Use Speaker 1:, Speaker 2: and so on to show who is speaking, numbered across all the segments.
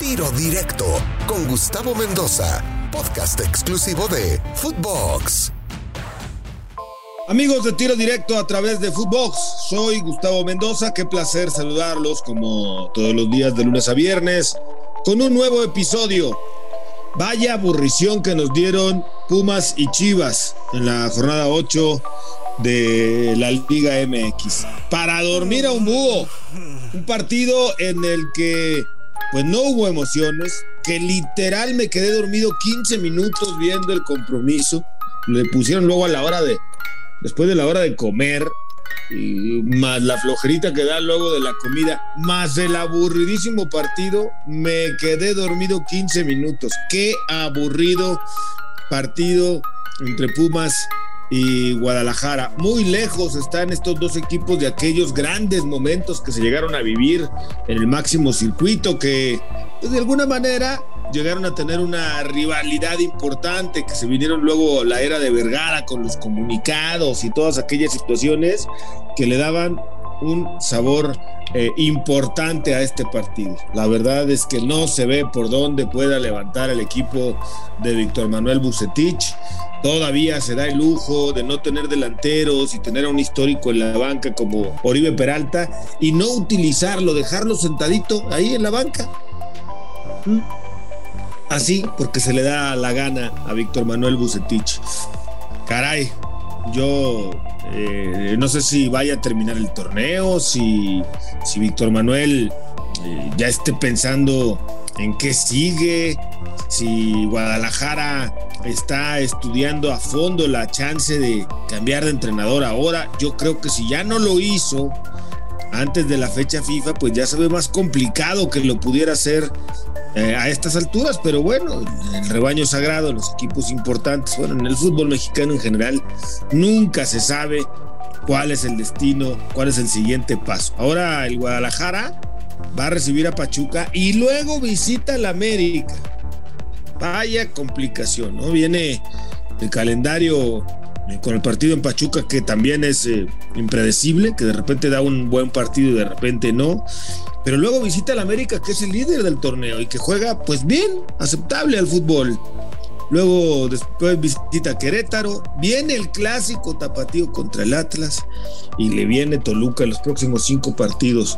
Speaker 1: Tiro Directo con Gustavo Mendoza, podcast exclusivo de Footbox.
Speaker 2: Amigos de Tiro Directo a través de Footbox, soy Gustavo Mendoza, qué placer saludarlos como todos los días de lunes a viernes con un nuevo episodio. Vaya aburrición que nos dieron Pumas y Chivas en la jornada 8 de la Liga MX. Para dormir a un búho. Un partido en el que pues no hubo emociones, que literal me quedé dormido 15 minutos viendo el compromiso. Le pusieron luego a la hora de, después de la hora de comer, más la flojerita que da luego de la comida, más el aburridísimo partido, me quedé dormido 15 minutos. Qué aburrido partido entre Pumas y Guadalajara. Muy lejos están estos dos equipos de aquellos grandes momentos que se llegaron a vivir en el máximo circuito, que pues, de alguna manera llegaron a tener una rivalidad importante, que se vinieron luego la era de Vergara con los comunicados y todas aquellas situaciones que le daban un sabor eh, importante a este partido. La verdad es que no se ve por dónde pueda levantar el equipo de Víctor Manuel Bucetich. Todavía se da el lujo de no tener delanteros y tener a un histórico en la banca como Oribe Peralta y no utilizarlo, dejarlo sentadito ahí en la banca. Así, porque se le da la gana a Víctor Manuel Bucetich. Caray, yo eh, no sé si vaya a terminar el torneo, si, si Víctor Manuel eh, ya esté pensando en qué sigue, si Guadalajara está estudiando a fondo la chance de cambiar de entrenador ahora. Yo creo que si ya no lo hizo antes de la fecha FIFA, pues ya se ve más complicado que lo pudiera hacer eh, a estas alturas, pero bueno, el rebaño sagrado, los equipos importantes, bueno, en el fútbol mexicano en general, nunca se sabe cuál es el destino, cuál es el siguiente paso. Ahora el Guadalajara va a recibir a Pachuca y luego visita al América. Vaya complicación, ¿no? Viene el calendario con el partido en Pachuca que también es eh, impredecible, que de repente da un buen partido y de repente no. Pero luego visita al América, que es el líder del torneo y que juega, pues bien, aceptable al fútbol. Luego después visita Querétaro, viene el clásico tapatío contra el Atlas y le viene Toluca en los próximos cinco partidos.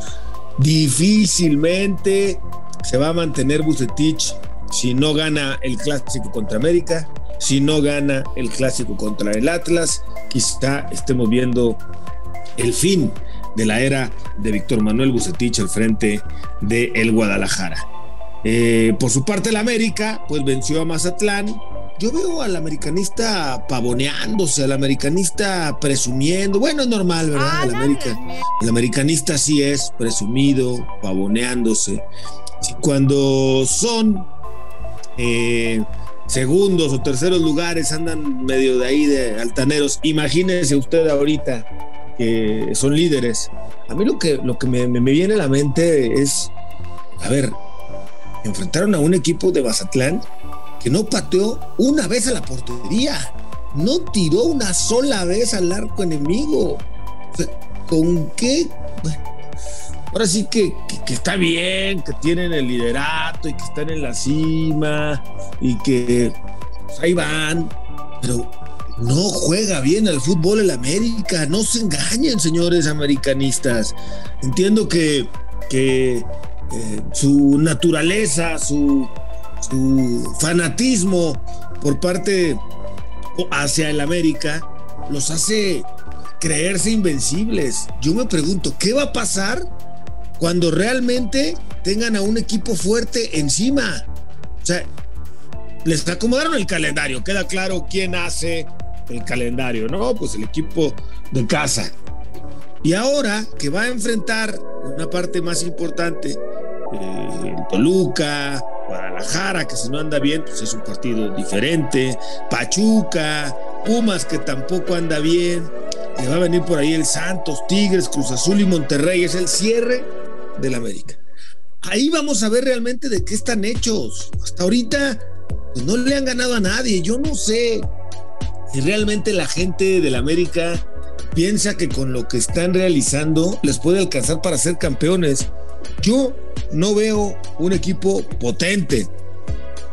Speaker 2: Difícilmente se va a mantener Bucetich si no gana el clásico contra América, si no gana el clásico contra el Atlas, quizá estemos viendo el fin de la era de Víctor Manuel Bucetich al frente de el Guadalajara. Eh, por su parte, el América, pues venció a Mazatlán. Yo veo al americanista pavoneándose, al americanista presumiendo. Bueno, es normal, ¿verdad? El, América, el americanista sí es presumido, pavoneándose. Cuando son eh, segundos o terceros lugares andan medio de ahí de altaneros, imagínese usted ahorita que son líderes. A mí lo que, lo que me, viene a la mente es, a ver, enfrentaron a un equipo de Bazatlán que no pateó una vez a la portería, no tiró una sola vez al arco enemigo. ¿Con qué? Ahora sí que, está bien, que tienen el liderato y que están en la cima y que pues, ahí van, pero no juega bien al fútbol el América. No se engañen, señores americanistas. Entiendo que, eh, su naturaleza, su fanatismo por parte hacia el América los hace creerse invencibles. Yo me pregunto, ¿qué va a pasar cuando realmente tengan a un equipo fuerte encima? O sea, les acomodaron el calendario, queda claro quién hace el calendario, ¿no? Pues el equipo de casa. Y ahora que va a enfrentar una parte más importante, eh, Toluca, Guadalajara, que si no anda bien, pues es un partido diferente, Pachuca, Pumas, que tampoco anda bien, y va a venir por ahí el Santos, Tigres, Cruz Azul y Monterrey, es el cierre del América. Ahí vamos a ver realmente de qué están hechos. Hasta ahorita, pues no le han ganado a nadie. Yo no sé y realmente la gente del América piensa que con lo que están realizando les puede alcanzar para ser campeones. Yo no veo un equipo potente.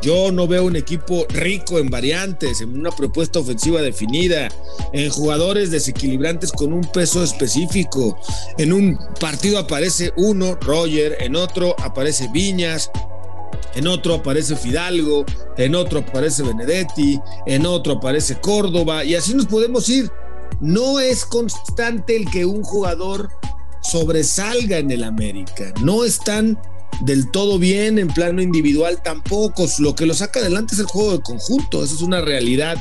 Speaker 2: Yo no veo un equipo rico en variantes, en una propuesta ofensiva definida, en jugadores desequilibrantes con un peso específico. En un partido aparece uno, Roger, en otro aparece Viñas, en otro aparece Fidalgo, en otro aparece Benedetti, en otro aparece Córdoba, y así nos podemos ir. No es constante el que un jugador sobresalga en el América. No están del todo bien en plano individual tampoco. Lo que lo saca adelante es el juego de conjunto. Eso es una realidad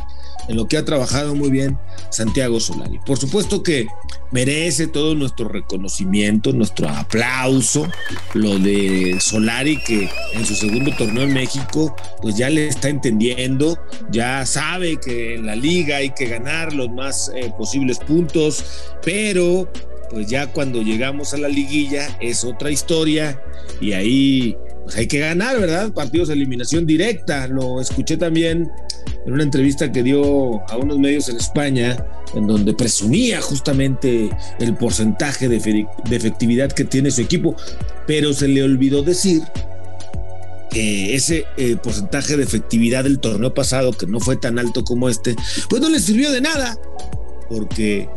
Speaker 2: en lo que ha trabajado muy bien Santiago Solari. Por supuesto que merece todo nuestro reconocimiento, nuestro aplauso, lo de Solari que en su segundo torneo en México pues ya le está entendiendo, ya sabe que en la liga hay que ganar los más eh, posibles puntos, pero pues ya cuando llegamos a la liguilla es otra historia y ahí pues hay que ganar, ¿verdad? Partidos de eliminación directa. Lo escuché también en una entrevista que dio a unos medios en España, en donde presumía justamente el porcentaje de, efectividad que tiene su equipo, pero se le olvidó decir que ese eh, porcentaje de efectividad del torneo pasado, que no fue tan alto como este, pues no le sirvió de nada, porque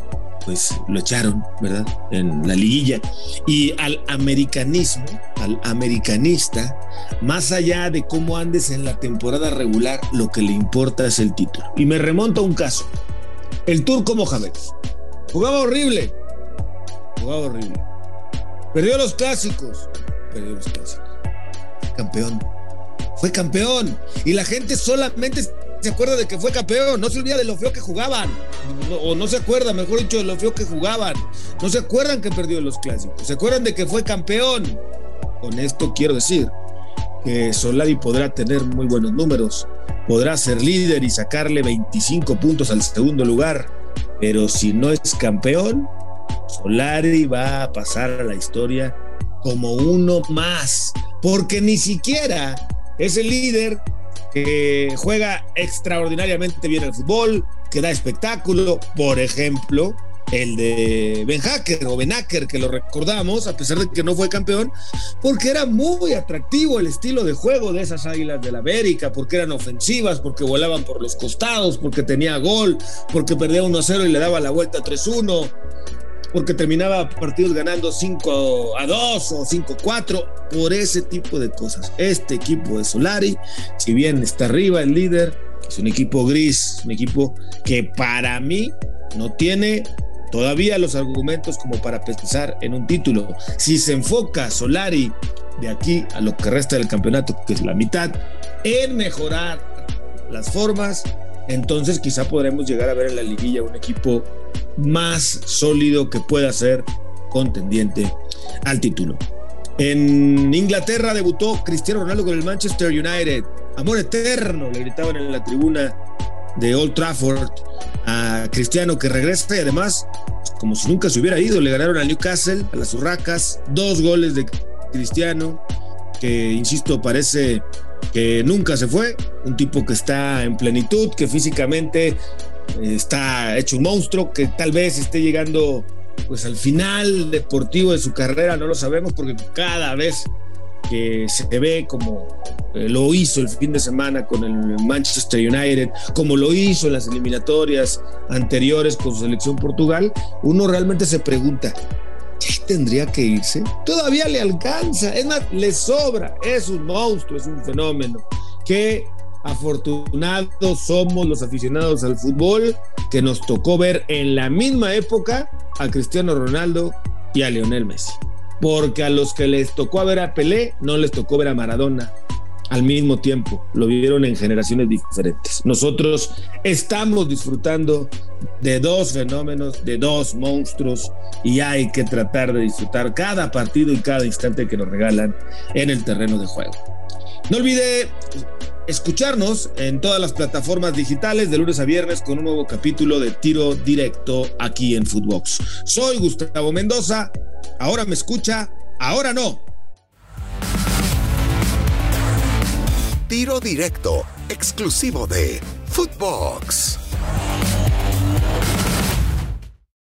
Speaker 2: pues lo echaron, ¿verdad? En la liguilla. Y al americanismo, al americanista, más allá de cómo andes en la temporada regular, lo que le importa es el título. Y me remonto a un caso. El turco Mohamed. Jugaba horrible. Jugaba horrible. Perdió los clásicos. Perdió los clásicos. Campeón. Fue campeón. Y la gente solamente se acuerda de que fue campeón, no se olvida de lo feo que jugaban, o no se acuerda, mejor dicho, de lo feo que jugaban, no se acuerdan que perdió los clásicos, se acuerdan de que fue campeón. Con esto quiero decir que Solari podrá tener muy buenos números, podrá ser líder y sacarle 25 puntos al segundo lugar, pero si no es campeón, Solari va a pasar a la historia como uno más, porque ni siquiera es el líder que juega extraordinariamente bien el fútbol, que da espectáculo, por ejemplo, el de Ben Hacker o Ben Hacker, que lo recordamos, a pesar de que no fue campeón, porque era muy atractivo el estilo de juego de esas águilas de la América, porque eran ofensivas, porque volaban por los costados, porque tenía gol, porque perdía 1-0 y le daba la vuelta 3-1 porque terminaba partidos ganando 5 a 2 o 5 a 4 por ese tipo de cosas. Este equipo de Solari, si bien está arriba el líder, es un equipo gris, un equipo que para mí no tiene todavía los argumentos como para pensar en un título. Si se enfoca Solari de aquí a lo que resta del campeonato, que es la mitad, en mejorar las formas, entonces quizá podremos llegar a ver en la liguilla un equipo más sólido que pueda ser contendiente al título. En Inglaterra debutó Cristiano Ronaldo con el Manchester United. Amor eterno, le gritaban en la tribuna de Old Trafford a Cristiano que regresa y además, como si nunca se hubiera ido, le ganaron al Newcastle, a las Urracas, dos goles de Cristiano, que insisto, parece que nunca se fue, un tipo que está en plenitud, que físicamente está hecho un monstruo, que tal vez esté llegando pues al final deportivo de su carrera, no lo sabemos porque cada vez que se ve como eh, lo hizo el fin de semana con el Manchester United, como lo hizo en las eliminatorias anteriores con su selección Portugal, uno realmente se pregunta, tendría que irse? Todavía le alcanza, es más, le sobra, es un monstruo, es un fenómeno. Qué afortunados somos los aficionados al fútbol que nos tocó ver en la misma época a Cristiano Ronaldo y a Lionel Messi. Porque a los que les tocó ver a Pelé, no les tocó ver a Maradona, al mismo tiempo, lo vivieron en generaciones diferentes. Nosotros estamos disfrutando de dos fenómenos, de dos monstruos, y hay que tratar de disfrutar cada partido y cada instante que nos regalan en el terreno de juego. No olvide escucharnos en todas las plataformas digitales de lunes a viernes con un nuevo capítulo de tiro directo aquí en Footbox. Soy Gustavo Mendoza, ahora me escucha, ahora no.
Speaker 1: Tiro directo, exclusivo de Footbox.